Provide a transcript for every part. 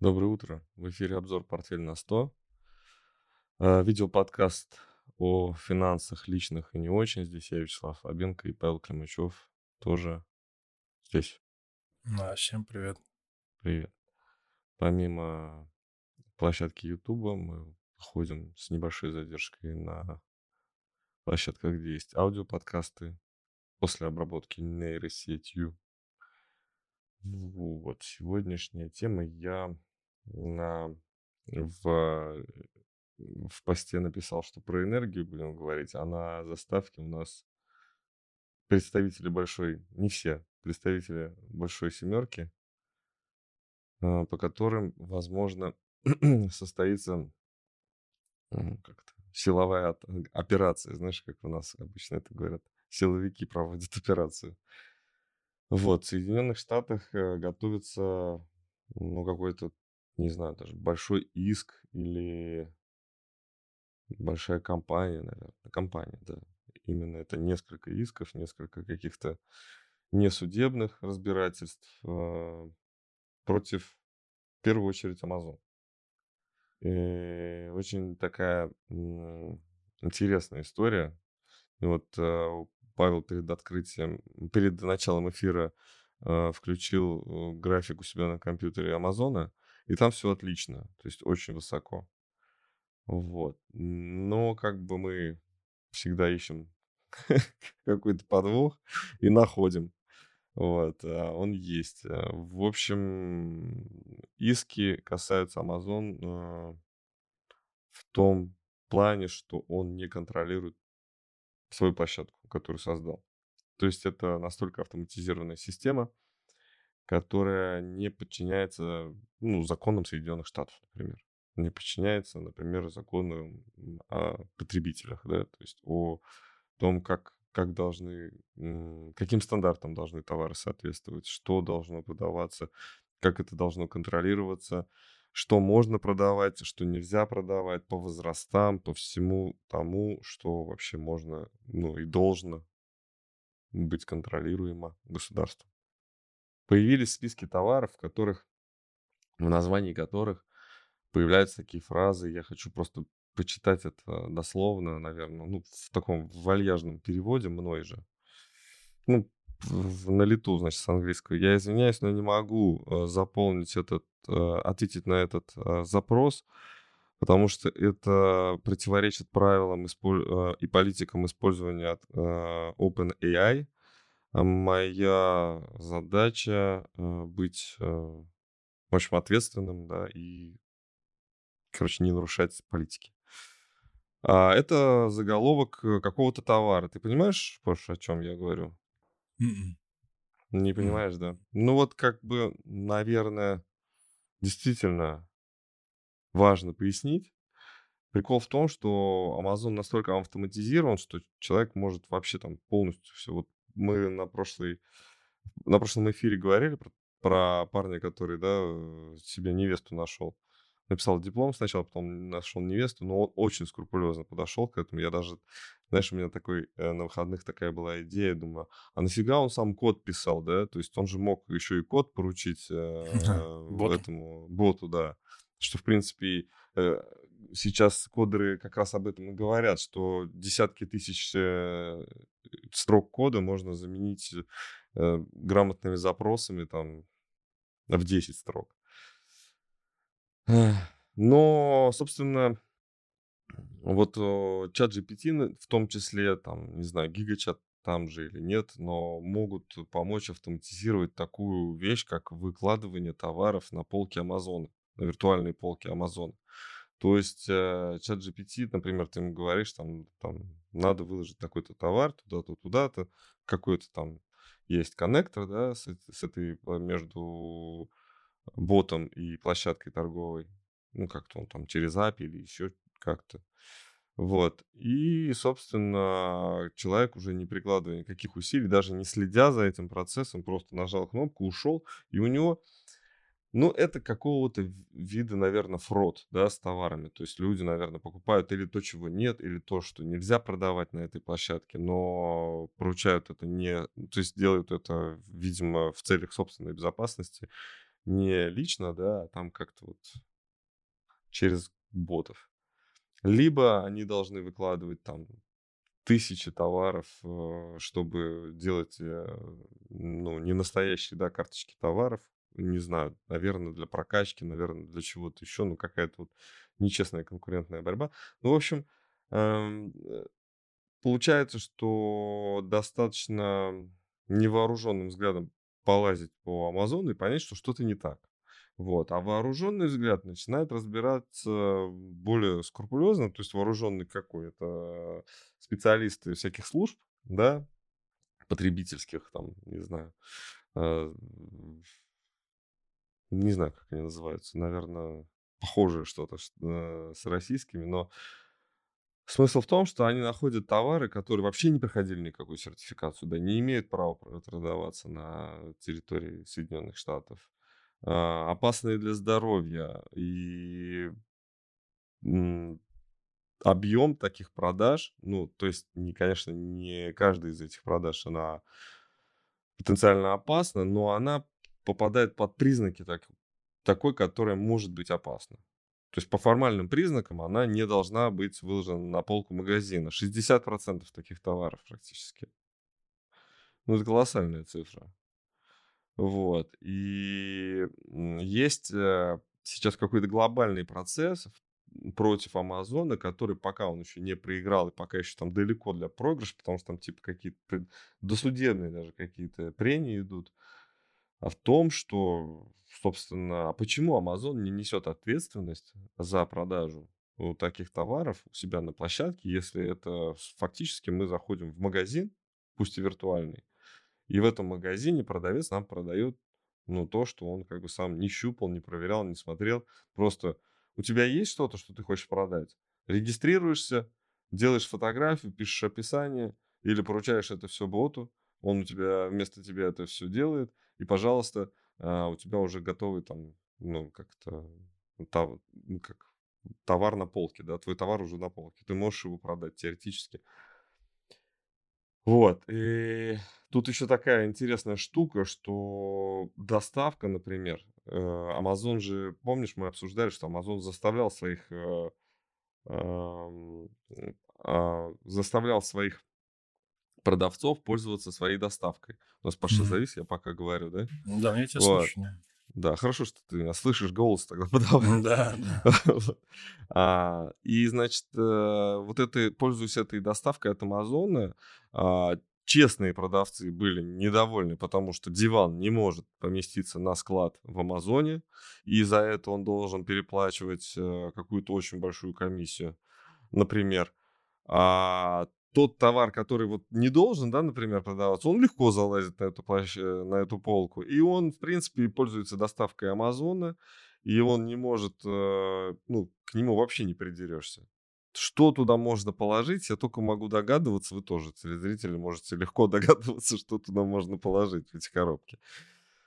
Доброе утро. В эфире обзор «Портфель на 100». Э, Видеоподкаст о финансах личных и не очень. Здесь я, Вячеслав Абенко и Павел Климачев тоже здесь. Да, всем привет. Привет. Помимо площадки Ютуба мы ходим с небольшой задержкой на площадках, где есть аудиоподкасты после обработки нейросетью. Вот, сегодняшняя тема я на, в, в посте написал, что про энергию будем говорить, а на заставке у нас представители большой, не все, представители большой семерки, а, по которым, возможно, состоится как-то силовая операция. Знаешь, как у нас обычно это говорят, силовики проводят операцию. Вот, в Соединенных Штатах э, готовится, ну, какой-то, не знаю, даже большой иск или большая компания, наверное, компания, да. Именно это несколько исков, несколько каких-то несудебных разбирательств э, против, в первую очередь, Amazon. И очень такая интересная история. И вот э, Павел перед открытием, перед началом эфира э, включил э, график у себя на компьютере Амазона, и там все отлично, то есть очень высоко. Вот. Но как бы мы всегда ищем какой-то подвох и находим. Вот, а он есть. Э, в общем, иски касаются Amazon э, в том плане, что он не контролирует свою площадку, которую создал. То есть это настолько автоматизированная система, которая не подчиняется ну, законам Соединенных Штатов, например. Не подчиняется, например, законам о потребителях, да, то есть о том, как, как должны, каким стандартам должны товары соответствовать, что должно продаваться, как это должно контролироваться, что можно продавать, что нельзя продавать по возрастам, по всему тому, что вообще можно, ну и должно быть контролируемо государством. Появились списки товаров, в которых, в названии которых появляются такие фразы. Я хочу просто почитать это дословно, наверное, ну, в таком вальяжном переводе мной же. Ну, на лету, значит, с английского. Я извиняюсь, но не могу э, заполнить этот, э, ответить на этот э, запрос, потому что это противоречит правилам и политикам использования OpenAI. А моя задача быть, в общем, ответственным, да, и, короче, не нарушать политики. А это заголовок какого-то товара. Ты понимаешь, Пош, о чем я говорю? М-м. Не понимаешь, да? Ну вот как бы, наверное, действительно важно пояснить. Прикол в том, что Amazon настолько автоматизирован, что человек может вообще там полностью все. Вот мы на прошлой, на прошлом эфире говорили про, про парня, который, да, себе невесту нашел написал диплом сначала, потом нашел невесту, но он очень скрупулезно подошел к этому. Я даже, знаешь, у меня такой э, на выходных такая была идея, думаю, а нафига он сам код писал, да? То есть он же мог еще и код поручить э, этому боту, да. Что, в принципе, э, сейчас кодеры как раз об этом и говорят, что десятки тысяч э, строк кода можно заменить э, грамотными запросами там в 10 строк. Но, собственно, вот чат GPT, в том числе, там, не знаю, гигачат там же или нет, но могут помочь автоматизировать такую вещь, как выкладывание товаров на полки Амазона, на виртуальные полки Амазона. То есть э, чат GPT, например, ты ему говоришь, там, там надо выложить такой-то товар туда-то, туда-то, какой-то там есть коннектор, да, с, с этой э, между ботом и площадкой торговой. Ну, как-то он там через API или еще как-то. Вот. И, собственно, человек уже не прикладывая никаких усилий, даже не следя за этим процессом, просто нажал кнопку, ушел, и у него, ну, это какого-то вида, наверное, фрод, да, с товарами. То есть люди, наверное, покупают или то, чего нет, или то, что нельзя продавать на этой площадке, но поручают это не... То есть делают это, видимо, в целях собственной безопасности не лично, да, а там как-то вот через ботов. Либо они должны выкладывать там тысячи товаров, э, чтобы делать, э, ну, не настоящие, да, карточки товаров. Не знаю, наверное, для прокачки, наверное, для чего-то еще, ну, какая-то вот нечестная конкурентная борьба. Ну, в общем, эм, э, получается, что достаточно невооруженным взглядом полазить по Амазону и понять, что что-то не так. Вот. А вооруженный взгляд начинает разбираться более скрупулезно, то есть вооруженный какой? Это специалисты всяких служб, да, потребительских, там, не знаю, э, не знаю, как они называются, наверное, похожее что-то э, с российскими, но смысл в том, что они находят товары, которые вообще не проходили никакую сертификацию, да, не имеют права продаваться на территории Соединенных Штатов а, опасные для здоровья. И объем таких продаж, ну, то есть, не, конечно, не каждая из этих продаж, она потенциально опасна, но она попадает под признаки так, такой, которая может быть опасна. То есть по формальным признакам она не должна быть выложена на полку магазина. 60% таких товаров практически. Ну, это колоссальная цифра. Вот. И есть э, сейчас какой-то глобальный процесс против Амазона, который пока он еще не проиграл и пока еще там далеко для проигрыша, потому что там типа какие-то досудебные даже какие-то прения идут, в том, что, собственно, а почему Amazon не несет ответственность за продажу таких товаров у себя на площадке, если это фактически мы заходим в магазин, пусть и виртуальный, и в этом магазине продавец нам продает ну, то, что он как бы сам не щупал, не проверял, не смотрел. Просто у тебя есть что-то, что ты хочешь продать? Регистрируешься, делаешь фотографию, пишешь описание или поручаешь это все боту, он у тебя вместо тебя это все делает, и, пожалуйста, а, у тебя уже готовый там, ну, как-то, ну, как товар на полке, да, твой товар уже на полке, ты можешь его продать теоретически. Вот, и тут еще такая интересная штука, что доставка, например, э, Amazon же, помнишь, мы обсуждали, что Amazon заставлял своих э, а, заставлял своих продавцов пользоваться своей доставкой. У нас Паша, Мгм. завис, я пока говорю, да? Да, я тебя Вот. слышу. да. Хорошо, что ты меня слышишь, голос тогда подавай. Да, да. А, и, значит, э, вот это, пользуясь этой доставкой от Амазона, а, честные продавцы были недовольны, потому что диван не может поместиться на склад в Амазоне, и за это он должен переплачивать э, какую-то очень большую комиссию, например. А тот товар, который вот не должен, да, например, продаваться, он легко залазит на эту, площ... э, на эту полку. И он, в принципе, пользуется доставкой Амазона, и он не может, э, ну, к нему вообще не придерешься. Что туда можно положить, я только могу догадываться, вы тоже, телезрители, можете легко догадываться, что туда можно положить в эти коробки.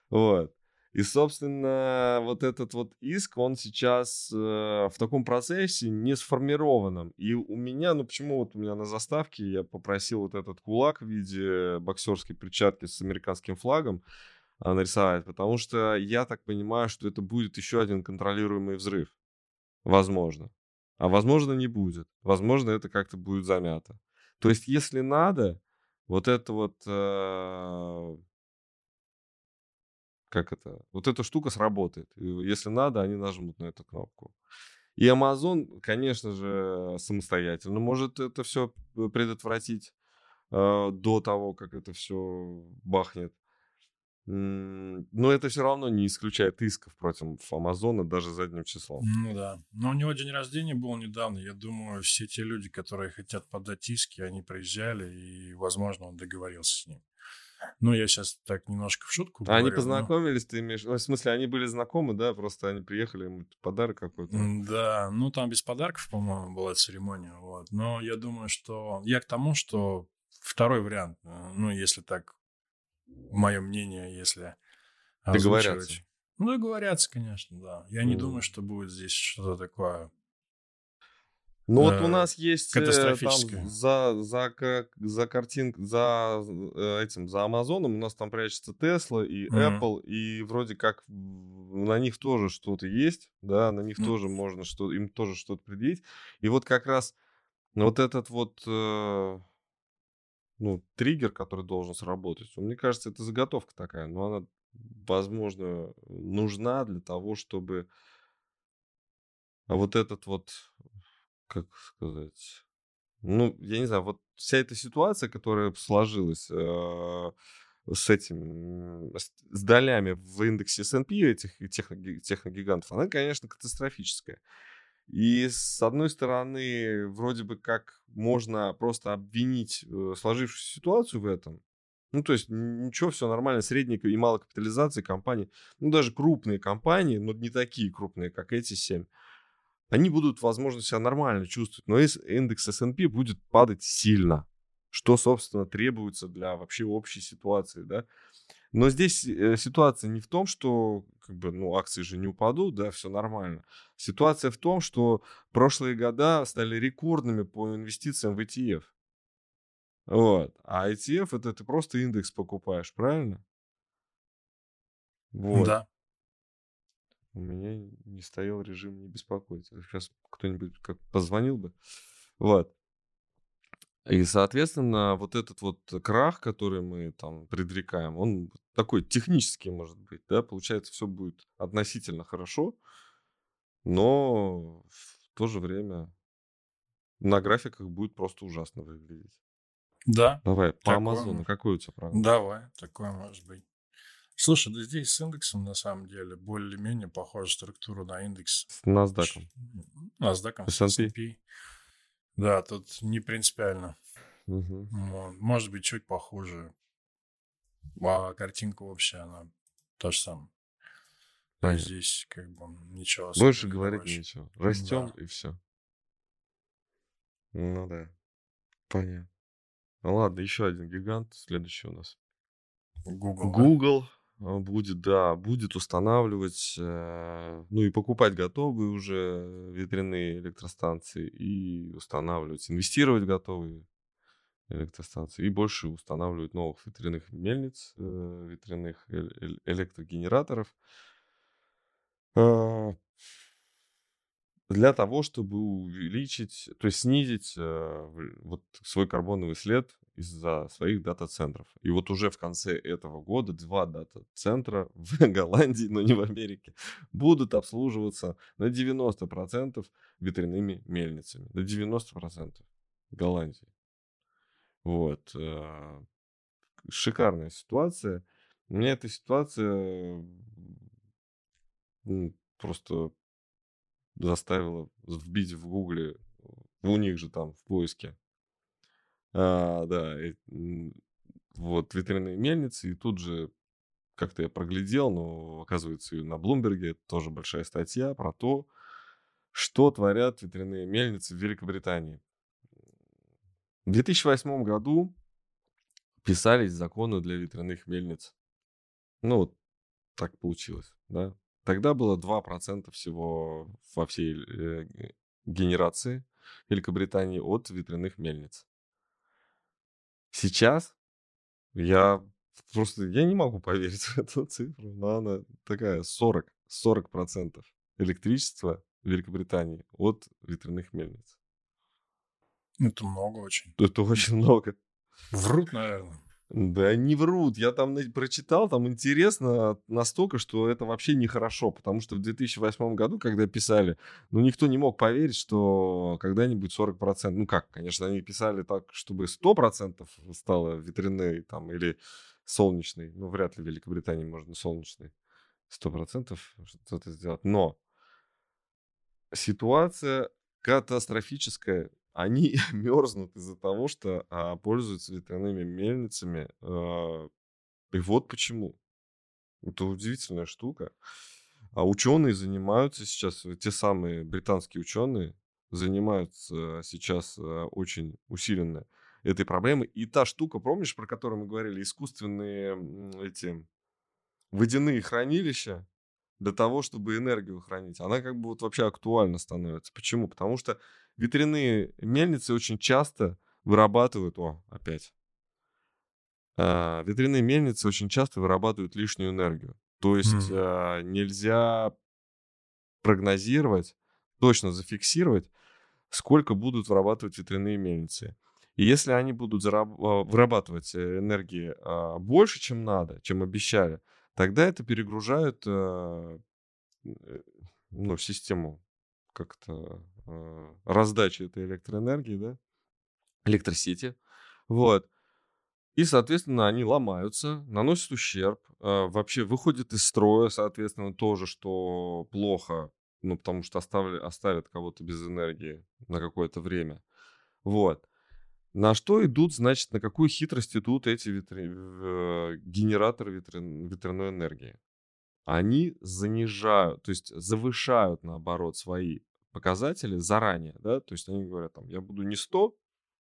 Вот. И, собственно, вот этот вот иск, он сейчас э, в таком процессе не сформированном. И у меня, ну почему вот у меня на заставке я попросил вот этот кулак в виде боксерской перчатки с американским флагом э, нарисовать, потому что я так понимаю, что это будет еще один контролируемый взрыв. Возможно. А возможно не будет. Возможно это как-то будет замято. То есть если надо, вот это вот... Э, как это, вот эта штука сработает. Если надо, они нажмут на эту кнопку. И Amazon, конечно же, самостоятельно может это все предотвратить э, до того, как это все бахнет. Но это все равно не исключает исков против Амазона даже задним числом. Ну да. Но у него день рождения был недавно. Я думаю, все те люди, которые хотят подать иски, они приезжали, и, возможно, он договорился с ним. Ну, я сейчас так немножко в шутку А они говорю, но- познакомились, ты имеешь... ну, В смысле, они были знакомы, да? Просто они приехали, ему подарок какой-то. Да, ну там без подарков, по-моему, была церемония. Вот. Но я думаю, что я к тому, что второй вариант, э, ну, если так, мое мнение, если Договорятся. озвучивать. Ну, договорятся, конечно, да. Я не М. думаю, что будет здесь что-то такое. Ну вот у э, нас есть э, там за, за, за картин, за э, этим, за Амазоном у нас там прячется Tesla и Мгм. Apple, и вроде как на них тоже что-то есть, да, на них Ну. тоже можно, что им тоже что-то предъявить. И вот как раз вот этот вот, э, ну, триггер, который должен сработать, мне кажется, это заготовка такая, но она, возможно, нужна для того, чтобы вот этот вот, как сказать, ну, я не знаю, вот вся эта ситуация, которая сложилась э, с этим, с, с долями в индексе S&P этих техноги- техногигантов, она, конечно, катастрофическая. И с одной стороны, вроде бы как можно просто обвинить э, сложившуюся ситуацию в этом. Ну, то есть ничего, все нормально, средней и малой капитализации компании, ну, даже крупные компании, но не такие крупные, как эти семь, они будут, возможно, себя нормально чувствовать, но индекс S&P будет падать сильно, что, собственно, требуется для вообще общей ситуации, да. Но здесь э, ситуация не в том, что как бы, ну, акции же не упадут, да, все нормально. Ситуация в том, что прошлые года стали рекордными по инвестициям в ETF. Вот. А ETF это ты просто индекс покупаешь, правильно? Вот. Да. У меня не стоял режим не беспокоить. Сейчас кто-нибудь как позвонил бы. Вот. И, соответственно, вот этот вот крах, который мы там предрекаем, он такой технический может быть, да, получается, все будет относительно хорошо, но в то же время на графиках будет просто ужасно выглядеть. Да. Давай, по Такое Амазону, может. какой у тебя прогноз? Давай, такое может быть. Слушай, да здесь с индексом на самом деле более-менее похожа структура на индекс. С NASDAQ. NASDAQ, с S&P. Да, тут не принципиально. Вот. Может быть, чуть похуже. А картинка общая, она та же самая. Понятно. здесь как бы ничего Больше говорить добавишь. нечего. Растем Да. и все. Ну да. Понятно. Ну ладно, еще один гигант. Следующий у нас. Google. Google будет, да, будет устанавливать, э, ну и покупать готовые уже ветряные электростанции и устанавливать, инвестировать готовые электростанции и больше устанавливать новых ветряных мельниц, э, ветряных эль- электрогенераторов. Э, для того, чтобы увеличить, то есть снизить э, вот свой карбоновый след из-за своих дата-центров. И вот уже в конце этого года два дата-центра в Голландии, но не в Америке, будут обслуживаться на 90% ветряными мельницами. На 90% Голландии. Вот. э, Шикарная ситуация. Меня эта ситуация просто заставила вбить в гугле, у них же там в поиске, а, да, м, вот ветряные мельницы, и тут же как-то я проглядел, но оказывается и на Блумберге тоже большая статья про то, что творят ветряные мельницы в Великобритании. В 2008 году писались законы для ветряных мельниц. Ну, вот так получилось, да. Тогда было 2% всего во всей э, генерации Великобритании от ветряных мельниц. Сейчас я просто, я не могу поверить в эту цифру, но она такая 40, 40% электричества в Великобритании от ветряных мельниц. Это много очень. Это очень много. Врут, наверное. Да не врут. Я там прочитал, там интересно настолько, что это вообще нехорошо. Потому что в 2008 году, когда писали, ну, никто не мог поверить, что когда-нибудь 40%, ну как, конечно, они писали так, чтобы 100% стало ветряной там или солнечный. Ну, вряд ли в Великобритании можно солнечный 100% что-то сделать. Но ситуация катастрофическая. Они мерзнут из-за того, что а, пользуются ветряными мельницами. а, и вот почему. Это удивительная штука. А ученые занимаются сейчас, те самые британские ученые занимаются сейчас а, очень усиленно этой проблемой. И та штука, помнишь, про которую мы говорили, искусственные эти водяные хранилища, для того, чтобы энергию хранить, она как бы вот вообще актуальна становится. Почему? Потому что ветряные мельницы очень часто вырабатывают... О, опять. А, ветряные мельницы очень часто вырабатывают лишнюю энергию. То есть mm. а, нельзя прогнозировать, точно зафиксировать, сколько будут вырабатывать ветряные мельницы. И если они будут а, вырабатывать э, энергии а, больше, чем надо, чем обещали, тогда это перегружает э, ну, систему как-то раздачи этой электроэнергии, да, электросети. Вот. И, соответственно, они ломаются, наносят ущерб, вообще выходят из строя, соответственно, тоже, что плохо, ну, потому что оставили, оставят кого-то без энергии на какое-то время. Вот. На что идут, значит, на какую хитрость идут эти ветры, э, генераторы ветря, ветряной энергии? Они занижают, то есть завышают, наоборот, свои показатели заранее, да, то есть они говорят, там, я буду не 100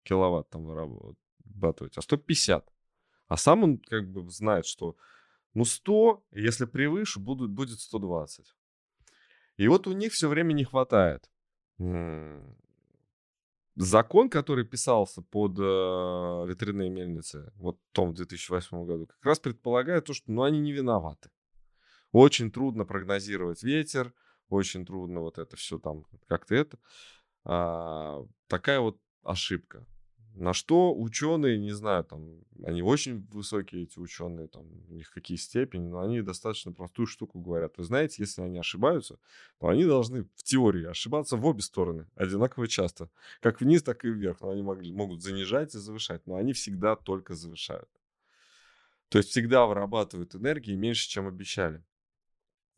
киловатт там вырабатывать, а 150. А сам он как бы знает, что ну 100, если превыше, будут, будет 120. И вот у них все время не хватает закон, который писался под э, ветряные мельницы, вот в том 2008 году, как раз предполагает то, что ну, они не виноваты. Очень трудно прогнозировать ветер, очень трудно вот это все там как-то это. А, такая вот ошибка. На что ученые, не знаю, там, они очень высокие, эти ученые, там, у них какие степени, но они достаточно простую штуку говорят. Вы знаете, если они ошибаются, то они должны в теории ошибаться в обе стороны одинаково часто. Как вниз, так и вверх. Но они могли, могут занижать и завышать, но они всегда только завышают. То есть всегда вырабатывают энергии меньше, чем обещали.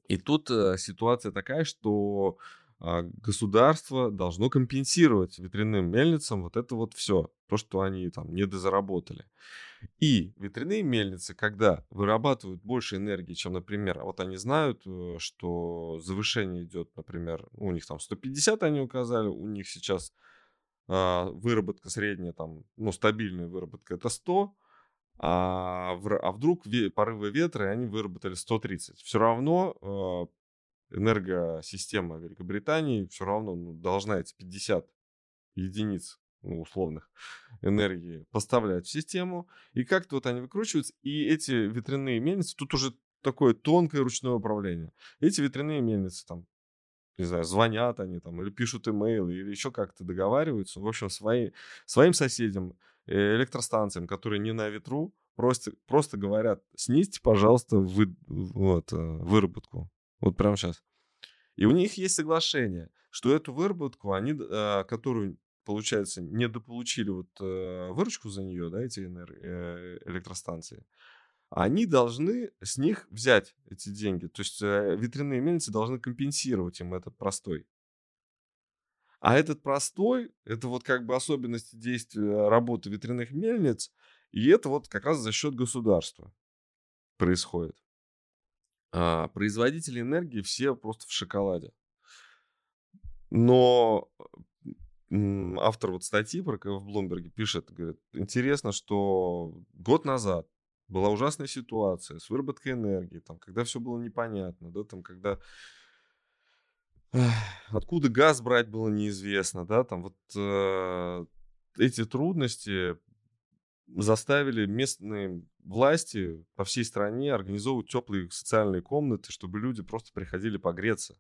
И тут э, ситуация такая, что а, государство должно компенсировать ветряным мельницам вот это вот все, то, что они там недозаработали. И ветряные мельницы, когда вырабатывают больше энергии, чем, например, вот они знают, э, что завышение идет, например, у них там 150 они указали, у них сейчас а, выработка средняя, там, ну, стабильная выработка это 100, а, в, а вдруг ве, порывы ветра, и они выработали 130. Все равно а, энергосистема Великобритании все равно ну, должна эти 50 единиц ну, условных энергии поставлять в систему. И как-то вот они выкручиваются. И эти ветряные мельницы, тут уже такое тонкое ручное управление. Эти ветряные мельницы там, не знаю, звонят они там, или пишут имейлы, или еще как-то договариваются. В общем, свои, своим соседям, э, электростанциям, которые не на ветру, просто, просто говорят, снизьте, пожалуйста, вы, вот, э, выработку. Вот прямо сейчас. И у них есть соглашение, что эту выработку, они, а, которую, получается, недополучили вот э, выручку за нее, да, эти э, электростанции, они должны с них взять эти деньги. То есть э, ветряные мельницы должны компенсировать им этот простой. А этот простой, это вот как бы особенности действия работы ветряных мельниц, и это вот как раз за счет государства происходит. А, производители энергии все просто в шоколаде. Но автор вот статьи про в Блумберге пишет, говорит, интересно, что год назад была ужасная ситуация с выработкой энергии, там, когда все было непонятно, да, там, когда откуда газ брать было неизвестно, да, там вот э, эти трудности заставили местные власти по всей стране организовывать теплые социальные комнаты, чтобы люди просто приходили погреться.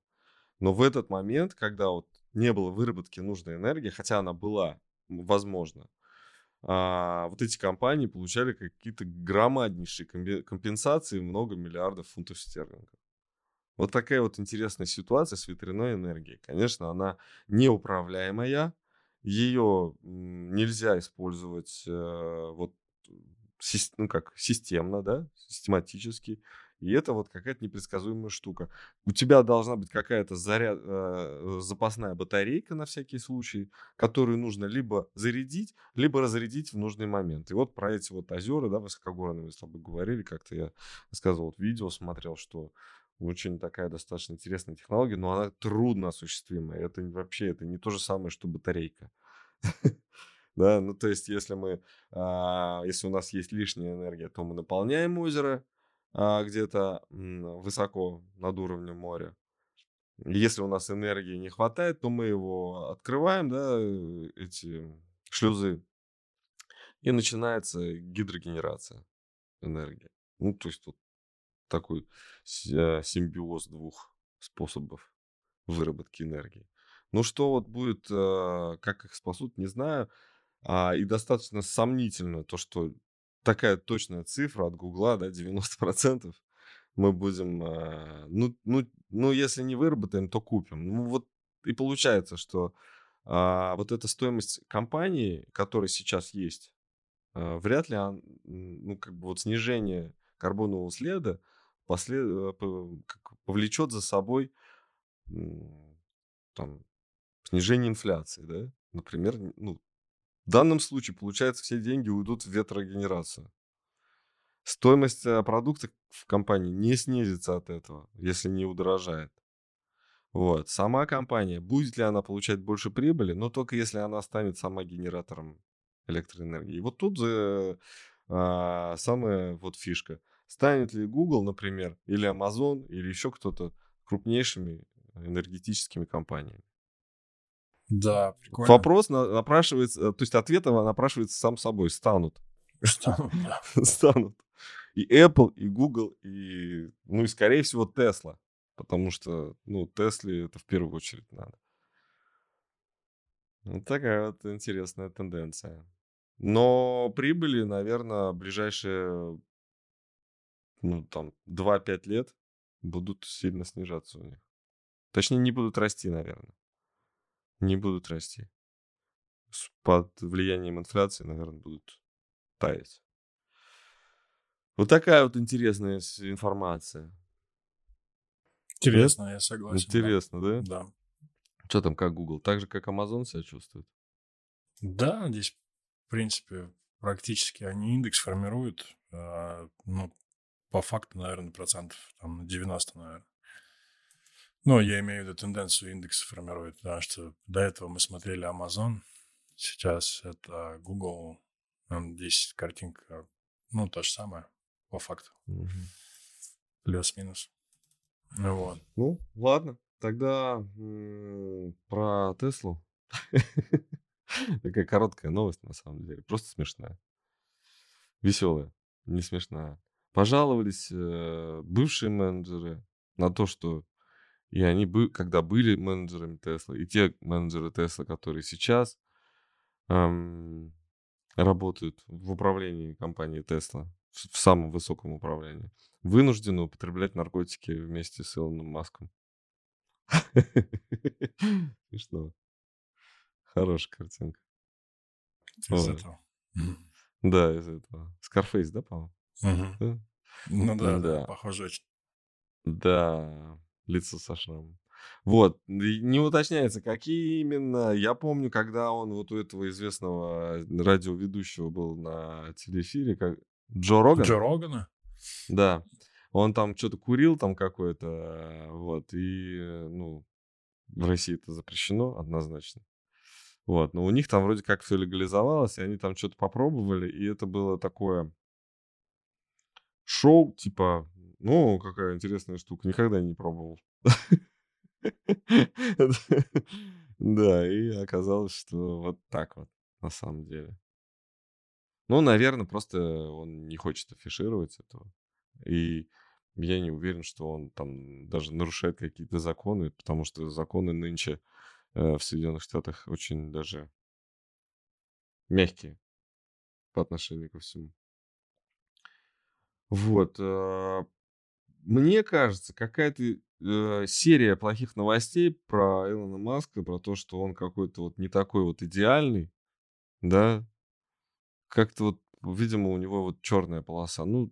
Но в этот момент, когда вот не было выработки нужной энергии, хотя она была, возможно, а, вот эти компании получали какие-то громаднейшие компенсации, много миллиардов фунтов стерлингов. Вот такая вот интересная ситуация с ветряной энергией. Конечно, она неуправляемая, ее нельзя использовать э, вот ну как системно, да, систематически. И это вот какая-то непредсказуемая штука. У тебя должна быть какая-то заряд, э, запасная батарейка на всякий случай, которую нужно либо зарядить, либо разрядить в нужный момент. И вот про эти вот озера, да, высокогорные мы с тобой говорили, как-то я рассказывал, вот видео смотрел, что очень такая достаточно интересная технология, но она трудно осуществимая. Это вообще это не то же самое, что батарейка. Да, ну то есть если мы, а, если у нас есть лишняя энергия, то мы наполняем озеро, а, где-то высоко над уровнем моря. Если у нас энергии не хватает, то мы его открываем, да, э, эти шлюзы, и начинается гидрогенерация энергии. Ну, то есть вот такой э, симбиоз двух способов выработки энергии. Ну, что вот будет, э, как их спасут, не знаю. А, и достаточно сомнительно то, что такая точная цифра от Гугла, да, 90% мы будем, э, ну, ну, ну, если не выработаем, то купим. Ну, вот и получается, что а, вот эта стоимость компании, которая сейчас есть, вряд ли, ну, как бы вот снижение карбонового следа послед... Э, повлечет за собой там, снижение инфляции, да? Например, ну, в данном случае, получается, все деньги уйдут в ветрогенерацию. Стоимость э, продукта в компании не снизится от этого, если не удорожает. Вот. Сама компания, будет ли она получать больше прибыли, но только если она станет сама генератором электроэнергии. И вот тут же а, самая вот фишка. Станет ли Google, например, или Amazon, или еще кто-то крупнейшими энергетическими компаниями? Да, прикольно. Вопрос напрашивается, то есть ответ напрашивается сам собой. Станут. Станут, да. Станут. И Apple, и Google, и, ну и, скорее всего, Tesla. Потому что, ну, Тесле это в первую очередь надо. Вот такая вот интересная тенденция. Но прибыли, наверное, ближайшие, ну, там, 2-5 лет будут сильно снижаться у них. Точнее, не будут расти, наверное. Не будут расти. Под влиянием инфляции, наверное, будут таять. Вот такая вот интересная информация. Интересно, я согласен. Интересно, да? Да. Что там, как Google? Так же, как Amazon себя чувствует? Да, здесь, в принципе, практически они индекс формируют, а, ну, по факту, наверное, процентов там на 90, наверное. Ну, я имею в виду тенденцию индекса формирует, потому что до этого мы смотрели Amazon, сейчас это Google, здесь картинка, ну, то же самое, по факту. Угу. Плюс-минус. Ну вот. Ну, ладно. Тогда про Теслу. Такая короткая новость, на самом деле. Просто смешная. Веселая, не смешная. Пожаловались э, бывшие менеджеры на то, что и они, бы, когда были менеджерами Тесла, и те менеджеры Тесла, которые сейчас эм, работают в управлении компании Тесла, в, в самом высоком управлении, вынуждены употреблять наркотики вместе с Илоном Маском. Смешно. Хорошая картинка. Из этого. Да, из этого. Скарфейс, да, по-моему? Ну да, да, похоже очень. Да, лицо со шрамом. Вот, не уточняется, какие именно. Я помню, когда он вот у этого известного радиоведущего был на телеэфире, как Джо Роган. Джо Рогана? Да. Он там что-то курил там какое-то, вот, и, ну, в России это запрещено однозначно. Вот, но у них там вроде как все легализовалось, и они там что-то попробовали, и это было такое шоу, типа, ну, какая интересная штука, никогда не пробовал. Да, и оказалось, что вот так вот, на самом деле. Ну, наверное, просто он не хочет афишировать этого. И я не уверен, что он там даже нарушает какие-то законы, потому что законы нынче э, в Соединенных Штатах очень даже мягкие по отношению ко всему. Вот. Э, мне кажется, какая-то э, серия плохих новостей про Илона Маска, про то, что он какой-то вот не такой вот идеальный, да, как-то вот, видимо, у него вот черная полоса. Ну,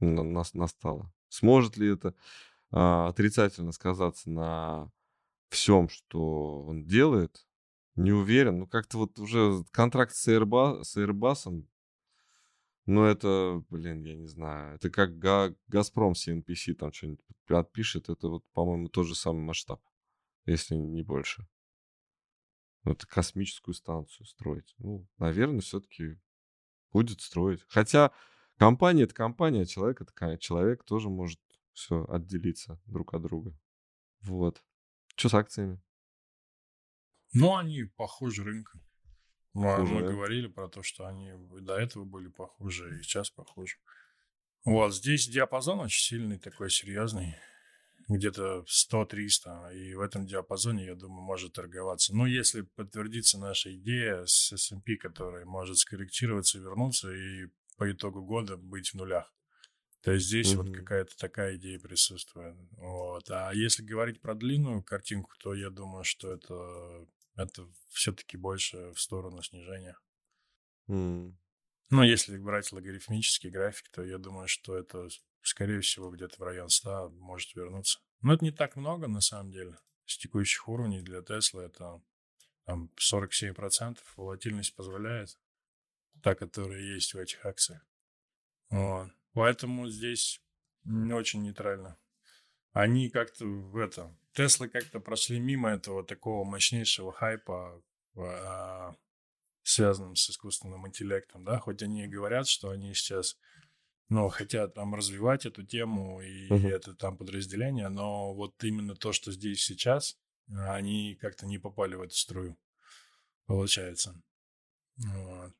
нас настало. Сможет ли это а, отрицательно сказаться на всем, что он делает? Не уверен. Ну, как-то вот уже контракт с, Airbus, с Airbus, ну, это, блин, я не знаю. Это как Га- Газпром CNPC там что-нибудь отпишет. Это вот, по-моему, тот же самый масштаб, если не больше. Это космическую станцию строить. Ну, наверное, все-таки будет строить. Хотя Компания это компания, человек это человек тоже может все отделиться друг от друга. Вот. Что с акциями? Ну, они похожи рынком. Ну, а мы говорили про то, что они до этого были похожи, и сейчас похожи. Вот здесь диапазон очень сильный, такой серьезный. Где-то 100-300. И в этом диапазоне, я думаю, может торговаться. Но если подтвердится наша идея с S&P, которая может скорректироваться, вернуться и по итогу года быть в нулях. То есть здесь mm-hmm. вот какая-то такая идея присутствует. Вот. А если говорить про длинную картинку, то я думаю, что это, это все-таки больше в сторону снижения. Mm. Ну, если брать логарифмический график, то я думаю, что это, скорее всего, где-то в район 100 может вернуться. Но это не так много, на самом деле. С текущих уровней для Теслы это там 47%. Волатильность позволяет та, которая есть в этих акциях. Вот. Поэтому здесь не очень нейтрально. Они как-то в это... Теслы как-то прошли мимо этого такого мощнейшего хайпа, а, связанным с искусственным интеллектом, да, хоть они и говорят, что они сейчас, ну, хотят там развивать эту тему и uh-huh. это там подразделение, но вот именно то, что здесь сейчас, они как-то не попали в эту струю, получается. Вот.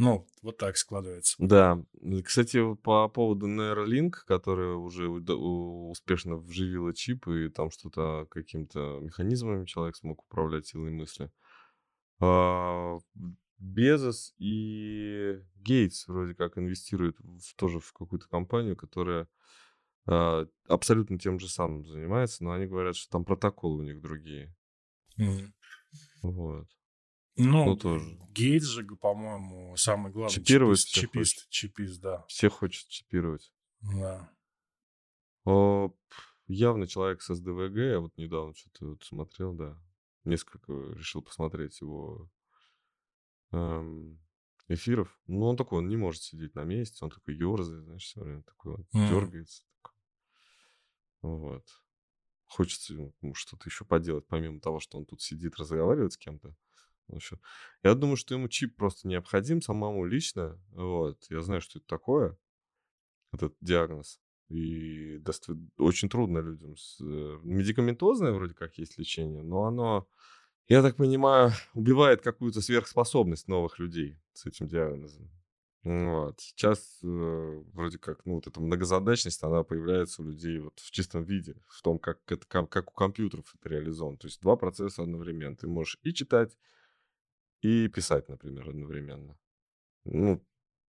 Ну, вот так складывается. Да. Кстати, по поводу Neuralink, которая уже успешно вживила чип, и там что-то каким-то механизмами человек смог управлять силой мысли. А, Безос и Гейтс вроде как инвестируют в, тоже в какую-то компанию, которая а, абсолютно тем же самым занимается, но они говорят, что там протоколы у них другие. Mm. Вот. Ну, ну тоже. Гейтс же, по-моему, самый главный чипировать чипист, чипист, хочет. чипист, да. Всех хочет чипировать. Да. О, явно человек с СДВГ, я вот недавно что-то вот смотрел, да. Несколько решил посмотреть его эм, эфиров. Ну, он такой, он не может сидеть на месте, он такой ерзает, знаешь, все время такой, он mm. дергается. Такой. Вот. Хочется ну, что-то еще поделать, помимо того, что он тут сидит, разговаривает с кем-то еще. Я думаю, что ему чип просто необходим самому лично. Вот. Я знаю, что это такое, этот диагноз. И даст, очень трудно людям. С, э, медикаментозное вроде как есть лечение, но оно, я так понимаю, убивает какую-то сверхспособность новых людей с этим диагнозом. Вот. Сейчас э, вроде как, ну, вот эта многозадачность, она появляется у людей вот в чистом виде, в том, как, это, как у компьютеров это реализовано. То есть два процесса одновременно. Ты можешь и читать, и писать, например, одновременно. Ну,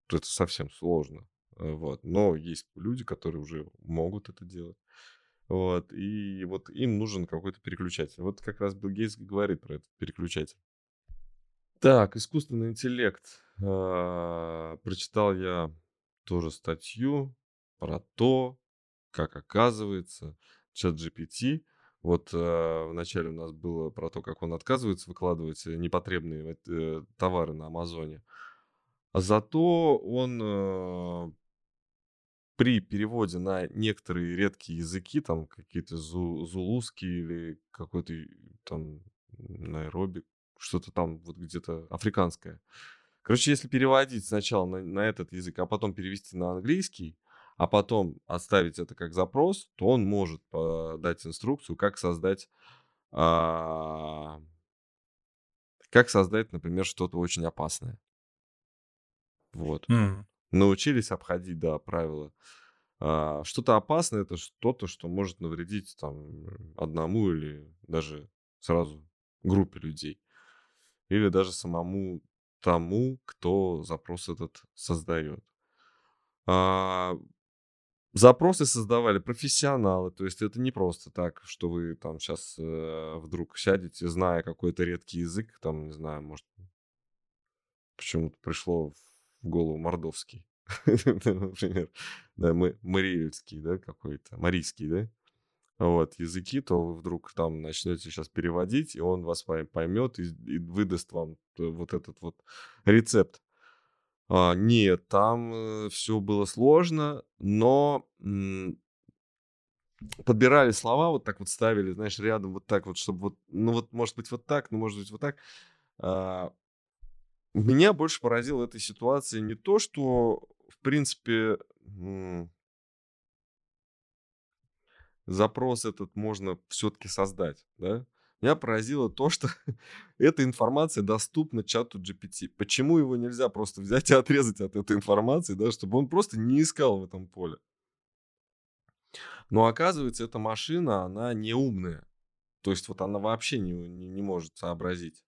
это совсем сложно. Э, вот. Но есть люди, которые уже могут это делать. Вот. И вот им нужен какой-то переключатель. Вот как раз Билл Гейтс говорит про этот переключатель. Так, искусственный интеллект. А, прочитал я тоже статью про то, как оказывается, чат GPT вот э, вначале у нас было про то, как он отказывается выкладывать э, непотребные э, товары на Амазоне. А зато он э, при переводе на некоторые редкие языки, там какие-то зу, зулузские или какой-то там найроби, что-то там вот где-то африканское. Короче, если переводить сначала на, на этот язык, а потом перевести на английский, а потом оставить это как запрос, то он может дать инструкцию, как создать, а, как создать, например, что-то очень опасное. Вот. Mm. Научились обходить, да, правила. А, что-то опасное это что-то, что может навредить там одному или даже сразу группе людей. Или даже самому тому, кто запрос этот создает. А, Запросы создавали профессионалы, то есть это не просто так, что вы там сейчас э, вдруг сядете, зная какой-то редкий язык, там, не знаю, может, почему-то пришло в голову мордовский, например, да, мариэльский, да, какой-то, марийский, да, вот, языки, то вы вдруг там начнете сейчас переводить, и он вас поймет и, и выдаст вам э, вот этот вот рецепт а, нет, там э, все было сложно, но подбирали слова, вот так вот ставили, знаешь, рядом вот так вот, чтобы вот, ну вот, может быть, вот так, ну, может быть, вот так. А, меня больше поразило этой ситуации не то, что в принципе, запрос этот можно все-таки создать, да? Меня поразило то, что эта информация доступна чату GPT. Почему его нельзя просто взять и отрезать от этой информации, да, чтобы он просто не искал в этом поле? Но оказывается, эта машина, она не умная. То есть вот она вообще не, не, не может сообразить.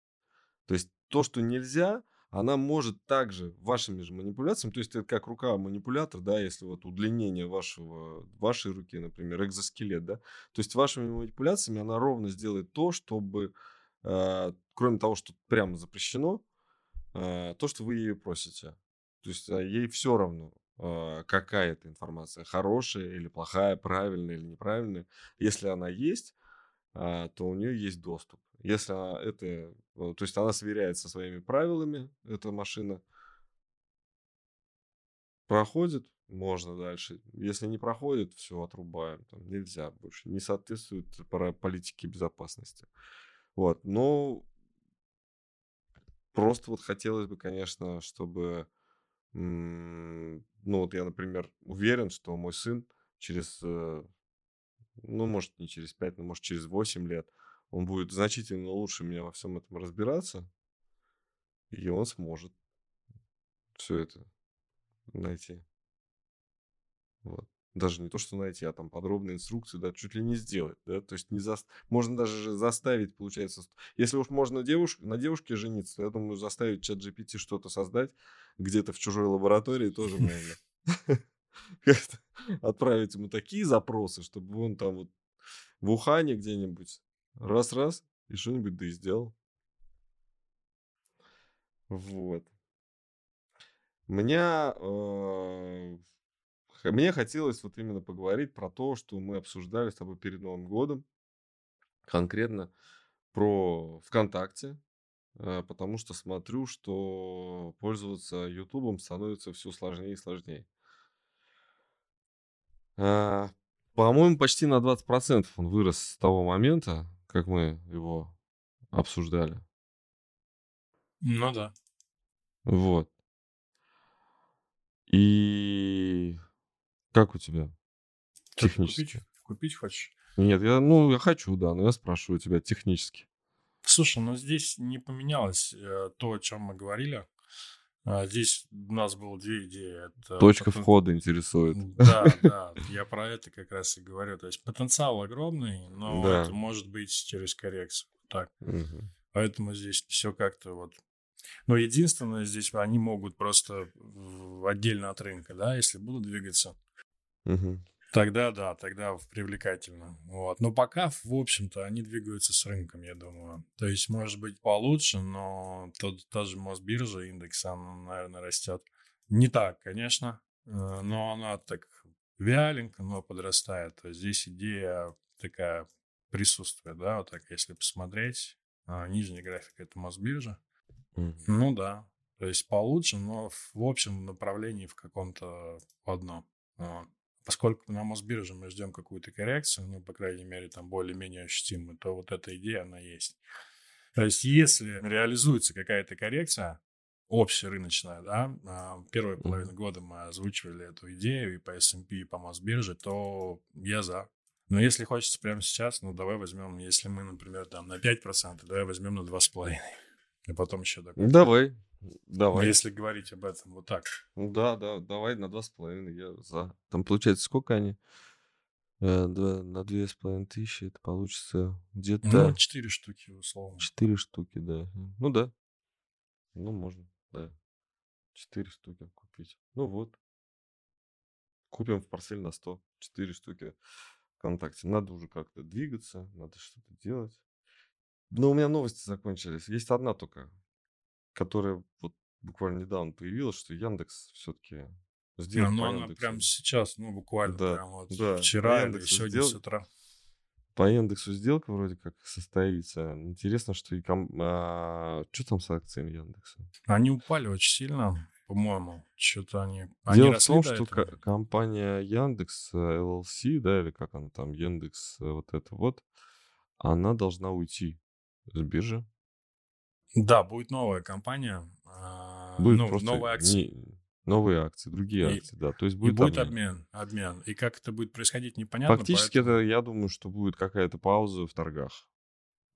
То есть то, что нельзя, она может также вашими же манипуляциями, то есть это как рука манипулятор, да, если вот удлинение вашего, вашей руки, например, экзоскелет, да, то есть вашими манипуляциями она ровно сделает то, чтобы, э, кроме того, что прямо запрещено, э, то, что вы ее просите. То есть э, ей все равно, э, какая это информация, хорошая или плохая, правильная или неправильная. Если она есть, то у нее есть доступ. Если это, э, то есть она сверяется со своими правилами, эта машина, проходит, можно дальше. Если не проходит, все, отрубаем. Там нельзя больше. Не соответствует политике безопасности. Вот. Но просто вот хотелось бы, конечно, чтобы... Ну, вот я, например, уверен, что мой сын через... Ну, может, не через 5, но, может, через 8 лет он будет значительно лучше меня во всем этом разбираться, и он сможет все это найти. Вот. Даже не то, что найти, а там подробные инструкции, да, чуть ли не сделать, да, то есть не за... можно даже заставить, получается, если уж можно девуш... на девушке жениться, то я думаю, заставить чат GPT что-то создать где-то в чужой лаборатории тоже можно. Отправить ему такие запросы, чтобы он там вот в Ухане где-нибудь Раз-раз, и что-нибудь да и сделал. Вот. Меня, э, мне хотелось вот именно поговорить про то, что мы обсуждали с тобой перед Новым годом. Конкретно про ВКонтакте. Э, потому что смотрю, что пользоваться Ютубом становится все сложнее и сложнее. Э, по-моему, почти на 20% он вырос с того момента, как мы его обсуждали. Ну да. Вот. И как у тебя? Что, технически. Купить, купить хочешь? Нет, я, ну, я хочу, да, но я спрашиваю тебя технически. Слушай, ну здесь не поменялось э, то, о чем мы говорили. А, здесь у нас было две идеи. Это Точка потен... входа интересует. Да, да, я про это как раз и говорю. То есть потенциал огромный, но да. это может быть через коррекцию. Так. Угу. Поэтому здесь все как-то вот... Но единственное, здесь они могут просто отдельно от рынка, да, если будут двигаться. Угу. Тогда да, тогда привлекательно. Вот. Но пока, в общем-то, они двигаются с рынком, я думаю. То есть, может быть, получше, но тот, та же Мосбиржа, индекс, он, наверное, растет. Не так, конечно, э, но она так вяленько, но подрастает. То есть здесь идея такая присутствие, да, вот так, если посмотреть. А, нижний график это Мосбиржа. Mm-hmm. Ну да, то есть получше, но в общем направлении в каком-то одном. Вот поскольку на Мосбирже мы ждем какую-то коррекцию, ну, по крайней мере, там более-менее ощутимую, то вот эта идея, она есть. То есть, если реализуется какая-то коррекция, общерыночная, да, а, первую половину года мы озвучивали эту идею и по S&P, и по Мосбирже, то я за. Но если хочется прямо сейчас, ну, давай возьмем, если мы, например, там на 5%, давай возьмем на 2,5%. И потом еще такой. Давай, Давай. Ну, если говорить об этом вот так. Ну да, да, давай на два с половиной я за. Там получается сколько они? Э, два, на две с половиной тысячи это получится где-то... Ну, четыре штуки, условно. Четыре штуки, да. Ну да. Ну, можно, да. Четыре штуки купить. Ну вот. Купим в парсель на 100. Четыре штуки ВКонтакте. Надо уже как-то двигаться, надо что-то делать. Но у меня новости закончились. Есть одна только которая вот буквально недавно появилась, что Яндекс все-таки сделал. А, ну, она Яндексу. прямо сейчас, ну, буквально да, прям вот да. вчера или сегодня сдел... с утра. По Яндексу сделка вроде как состоится. Интересно, что и ком... а, что там с акциями Яндекса? Они упали очень сильно, по-моему. Что-то они... Дело они в том, что к- компания Яндекс LLC, да, или как она там, Яндекс, э, вот это вот, она должна уйти с биржи. Да, будет новая компания. А, будет ну, просто новая акция. Не, Новые акции, другие И, акции, да. То есть и будет будет обмен. обмен, обмен. И как это будет происходить, непонятно, Фактически поэтому... это, я думаю, что будет какая-то пауза в торгах.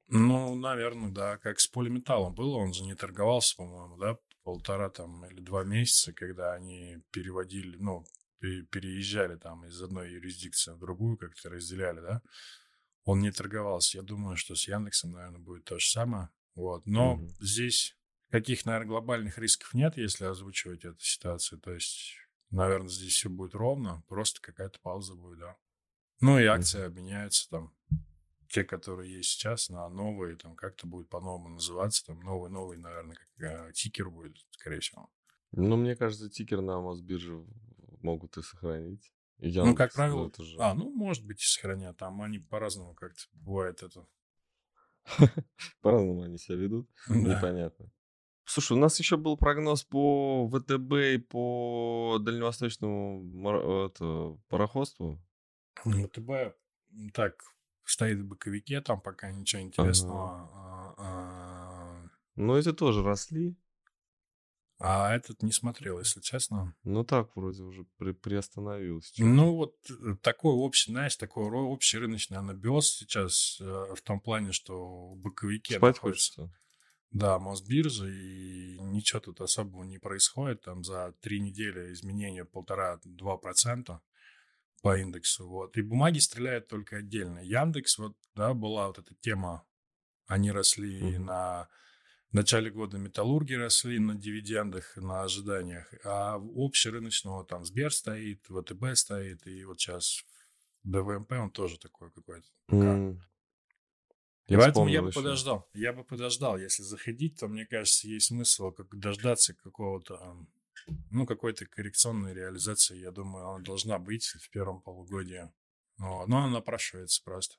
Ну, наверное, да, как с полиметаллом было, он же не торговался, по-моему, да, полтора там или два месяца, когда они переводили, ну, пе- переезжали там из одной юрисдикции в другую, как-то разделяли, да, он не торговался. Я думаю, что с Яндексом, наверное, будет то же самое. Вот. Но Мгм. здесь каких, наверное, глобальных рисков нет, если озвучивать эту ситуацию. То есть, наверное, здесь все будет ровно, просто какая-то пауза будет, да. Ну и акции обменяются там, те, которые есть сейчас, на новые, там как-то будет по-новому называться, там новый-новый, наверное, как э, тикер будет, скорее всего. Ну, мне кажется, тикер на Мосбирже могут и сохранить. И Ну, как правило, это же... а, ну, может быть, и сохранят, там они по-разному как-то бывает это. По-разному они себя ведут. Непонятно. Слушай, у нас еще был прогноз по ВТБ и по дальневосточному это, пароходству. ВТБ м, так стоит в боковике, там пока ничего интересного. А, а, Но эти тоже росли. А этот не смотрел, если честно. Ну так вроде уже при- приостановилось. чуть. Ну, вот э, такой общий, знаешь, такой общий рыночный анабиоз сейчас э, в том плане, что в боковике Спать находится. хочется. Да, Мосбиржа, и ничего тут особого не происходит. Там за три недели изменения полтора-два процента по индексу. Вот. И бумаги стреляют только отдельно. Яндекс, вот, да, была вот эта тема. Они росли Мгм. на в начале года металлурги росли на дивидендах, на ожиданиях. А общерыночного там Сбер стоит, ВТБ стоит, и вот сейчас ДВМП, он тоже такой какой-то. Я поэтому я бы еще. подождал. Я бы подождал. Если заходить, то, мне кажется, есть смысл как дождаться какого-то, ну, какой-то коррекционной реализации. Я думаю, она должна быть в первом полугодии. Вот. Но она напрашивается просто.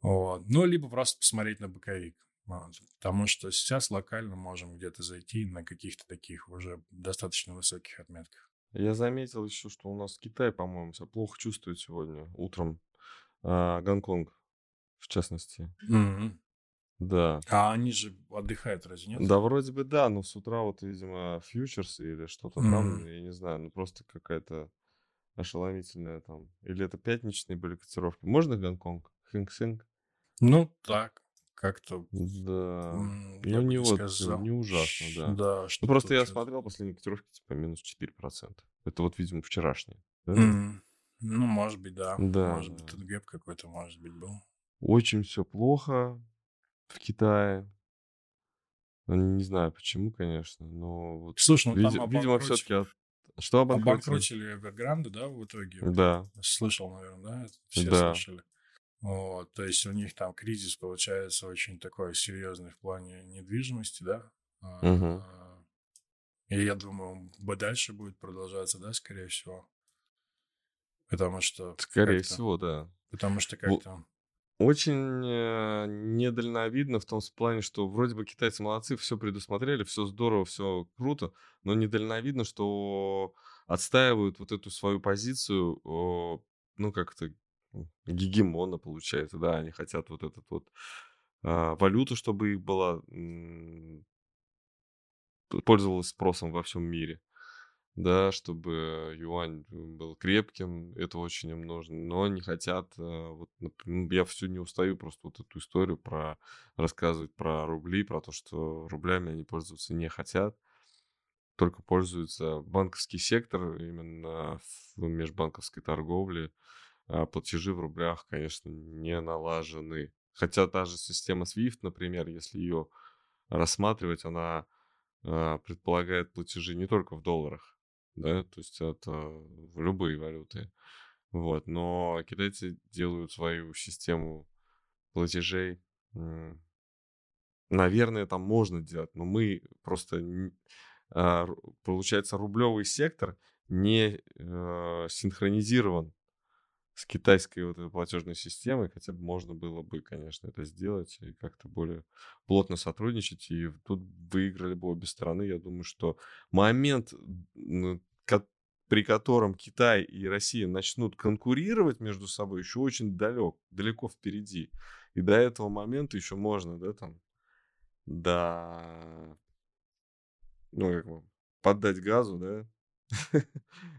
Вот. Ну, либо просто посмотреть на боковик. Потому что сейчас локально можем где-то зайти на каких-то таких уже достаточно высоких отметках. Я заметил еще, что у нас Китай, по-моему, себя плохо чувствует сегодня утром. А, Гонконг, в частности. Мгм. Да. А они же отдыхают, разве нет? Да, вроде бы да, но с утра вот, видимо, фьючерсы или что-то там, Мгм. я не знаю, ну просто какая-то ошеломительная там. Или это пятничные были котировки. Можно Гонконг? Hang Seng? Ну, так, как-то Да. Ну, не вот, сказал. не ужасно, да. Да, Ну, что просто я смотрел последние котировки, типа, минус 4%. Это вот, видимо, вчерашние. да? м, Ну, может быть, да. Да, Может быть, тут gap какой-то, может быть, был. Очень все плохо в Китае. Ну, Не знаю почему, конечно, но вот, Слушай, ну види- там видимо, все-таки... Что обанкротили? обанкротили Evergrande, да, в итоге? Да, Слышал, наверное, да? Все Да. слышали. Вот, то есть у них там кризис получается очень такой серьезный в плане недвижимости, да? Мгм. И я думаю, бы дальше будет продолжаться, да, скорее всего. Потому что скорее всего, да. Потому что как-то... Очень э, недальновидно в том плане, что вроде бы китайцы молодцы, все предусмотрели, все здорово, все круто, но недальновидно, что отстаивают вот эту свою позицию, ну, как-то гегемона, получается, да, они хотят вот этот вот а, валюту, чтобы их была, пользовалась спросом во всем мире, да, чтобы юань был крепким, это очень им нужно, но не хотят, э, вот, например, я все не устаю просто вот эту историю про рассказывать про рубли, про то, что рублями они пользоваться не хотят, только пользуются банковский сектор именно в межбанковской торговле, платежи в рублях, конечно, не налажены. Хотя та же система SWIFT, например, если ее рассматривать, она а, предполагает платежи не только в долларах, да, то есть это в любые валюты. Вот, но китайцы делают свою систему платежей. Наверное, там можно делать, но мы просто, а, получается, рублевый сектор не синхронизирован с китайской вот этой платежной системой, хотя бы можно было бы, конечно, это сделать и как-то более плотно сотрудничать, и тут выиграли бы обе стороны. Я думаю, что момент, при котором Китай и Россия начнут конкурировать между собой, еще очень далек, далеко впереди. И до этого момента еще можно, да, там, до, ну, как бы, поддать газу, да,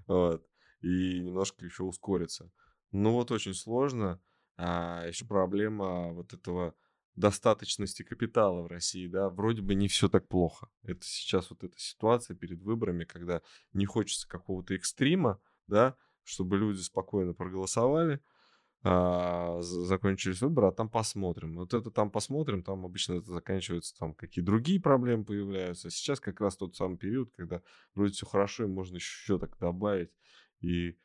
вот, и немножко еще ускориться. Ну вот очень сложно. А еще проблема вот этого достаточности капитала в России, да, вроде бы не все так плохо. Это сейчас вот эта ситуация перед выборами, когда не хочется какого-то экстрима, да, чтобы люди спокойно проголосовали, а, закончились выборы, а там посмотрим. Вот это там посмотрим, там обычно это заканчивается, там какие другие проблемы появляются. Сейчас как раз тот самый период, когда вроде все хорошо, и можно еще так добавить и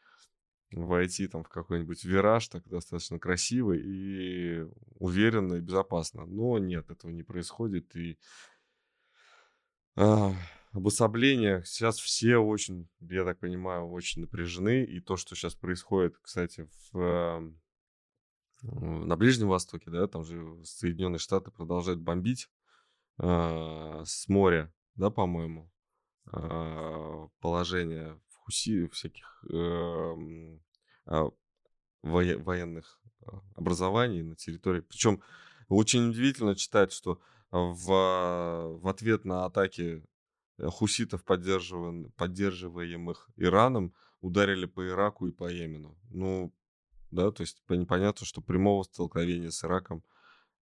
войти там в какой-нибудь вираж так достаточно красивый и уверенно и безопасно. Но нет, этого не происходит. И а, обособление сейчас все очень, я так понимаю, очень напряжены. И то, что сейчас происходит, кстати, в, на Ближнем Востоке, да, там же Соединенные Штаты продолжают бомбить а, с моря, да, по-моему, а, положение Хуси, всяких э, а, военных а, образований на территории. Причем очень удивительно читать, что в, в ответ на атаки э, хуситов, поддерживаемых Ираном, ударили по Ираку и по Йемену. Ну, да, то есть непонятно, что прямого столкновения с Ираком,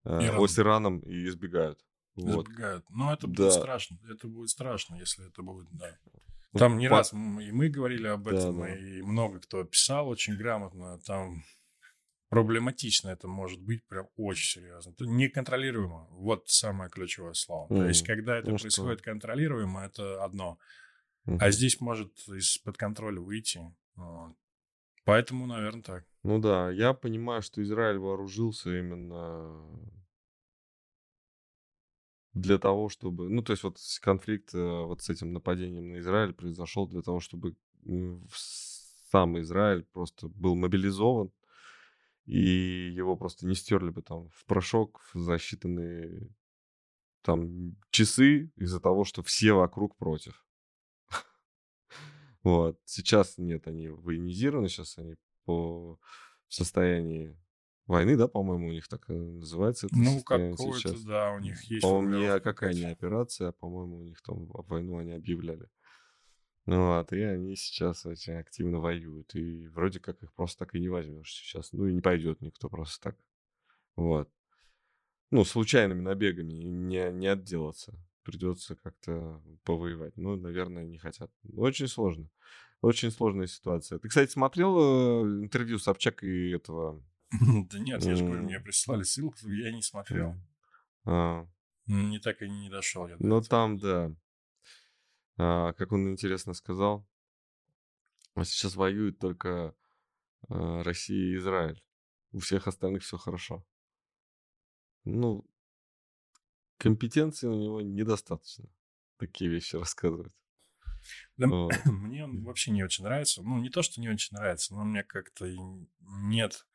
э, Иран. с Ираном и избегают. Вот. Избегают. Но это будет да. страшно. Это будет страшно, если это будет, да. Там не раз и мы говорили об этом, да, да. и много кто писал очень грамотно. Там проблематично это может быть прям очень серьезно. Это неконтролируемо. Вот самое ключевое слово. Mm. То есть, когда это ну, происходит что? контролируемо, это одно. Mm-hmm. А здесь может из-под контроля выйти. Вот. Поэтому, наверное, так. Ну да, я понимаю, что Израиль вооружился именно для того, чтобы... Ну, то есть вот конфликт э, вот с этим нападением на Израиль произошел для того, чтобы сам Израиль просто был мобилизован, и его просто не стерли бы там в порошок за считанные там часы из-за того, что все вокруг против. Вот. Сейчас нет, они военизированы, сейчас они по состоянии войны, да, по-моему, у них так называется. Это ну, какой-то, да, у них есть. По-моему, не какая не операция, а, по-моему, у них там войну они объявляли. Ну вот, и они сейчас очень активно воюют. И вроде как их просто так и не возьмешь сейчас. Ну и не пойдет никто просто так. Вот. Ну, случайными набегами не, не отделаться. Придется как-то повоевать. Ну, наверное, не хотят. Очень сложно. Очень сложная ситуация. Ты, кстати, смотрел э, интервью Собчак и этого Да нет, я же говорю, мне прислали ссылку, я не смотрел. А. Не так и не дошел. Ну там, да. А, как он интересно сказал, а сейчас воюют только Россия и Израиль. У всех остальных все хорошо. Ну, компетенции у него недостаточно такие вещи рассказывать. Да, вот. мне он вообще не очень нравится. Ну, не то, что не очень нравится, но мне как-то нет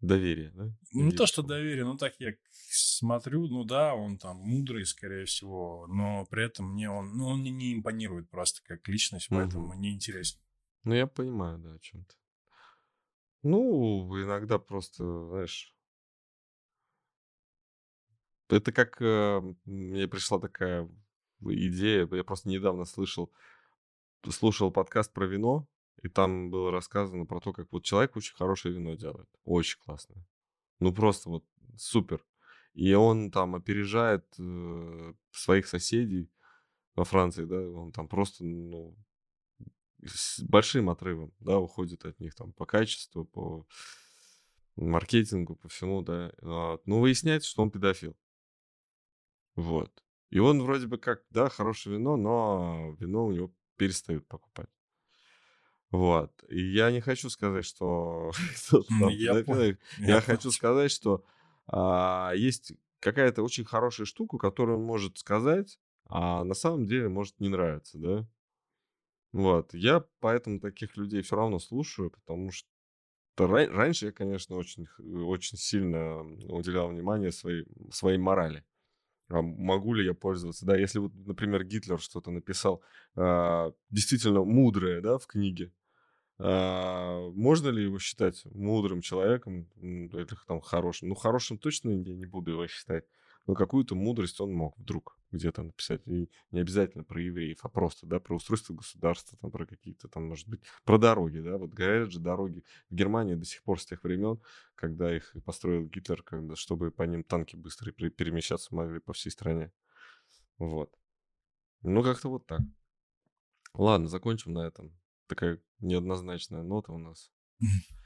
Доверие, да? Ну, не то, что доверие, ну, так я смотрю, ну, да, он там мудрый, скорее всего, но при этом мне он, ну, он мне не импонирует просто как личность, поэтому угу. не интересен. Ну, я понимаю, да, о чем-то. Ну, иногда просто, знаешь, это как э, мне пришла такая идея, я просто недавно слышал, слушал подкаст про вино, и там было рассказано про то, как вот человек очень хорошее вино делает. Очень классное. Ну, просто вот супер. И он там опережает э, своих соседей во Франции, да, он там просто, ну, с большим отрывом, да, уходит от них там по качеству, по маркетингу, по всему, да. Вот. Ну, выясняется, что он педофил. Вот. И он вроде бы как, да, хорошее вино, но вино у него перестают покупать. Вот. И я не хочу сказать, что... я, я хочу сказать, что а, есть какая-то очень хорошая штука, которую он может сказать, а на самом деле может не нравиться, да? Вот. Я поэтому таких людей все равно слушаю, потому что раньше я, конечно, очень, очень сильно уделял внимание своей, своей морали. А могу ли я пользоваться? Да, если вот, например, Гитлер что-то написал а, действительно мудрое, да, в книге, а, можно ли его считать мудрым человеком или там хорошим? Ну, хорошим точно я не буду его считать. Но какую-то мудрость он мог вдруг где-то написать. И не обязательно про евреев, а просто, да, про устройство государства, там, про какие-то там, может быть, про дороги, да. Вот говорят же, дороги в Германии до сих пор с тех времен, когда их построил Гитлер, когда, чтобы по ним танки быстро перемещаться могли по всей стране. Вот. Ну, как-то вот так. Ладно, закончим на этом. Такая неоднозначная нота у нас.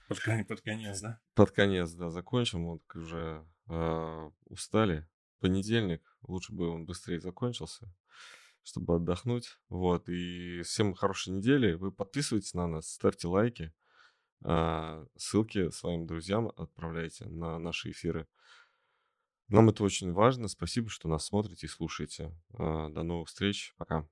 Под, кон- под конец, да? Под конец, да, закончим. Вот уже э, устали. Понедельник, лучше бы он быстрее закончился, чтобы отдохнуть. Вот, и всем хорошей недели. Вы подписывайтесь на нас, ставьте лайки. э, ссылки своим друзьям отправляйте на наши эфиры. Нам это очень важно. Спасибо, что нас смотрите и слушаете. Э, до новых встреч. Пока.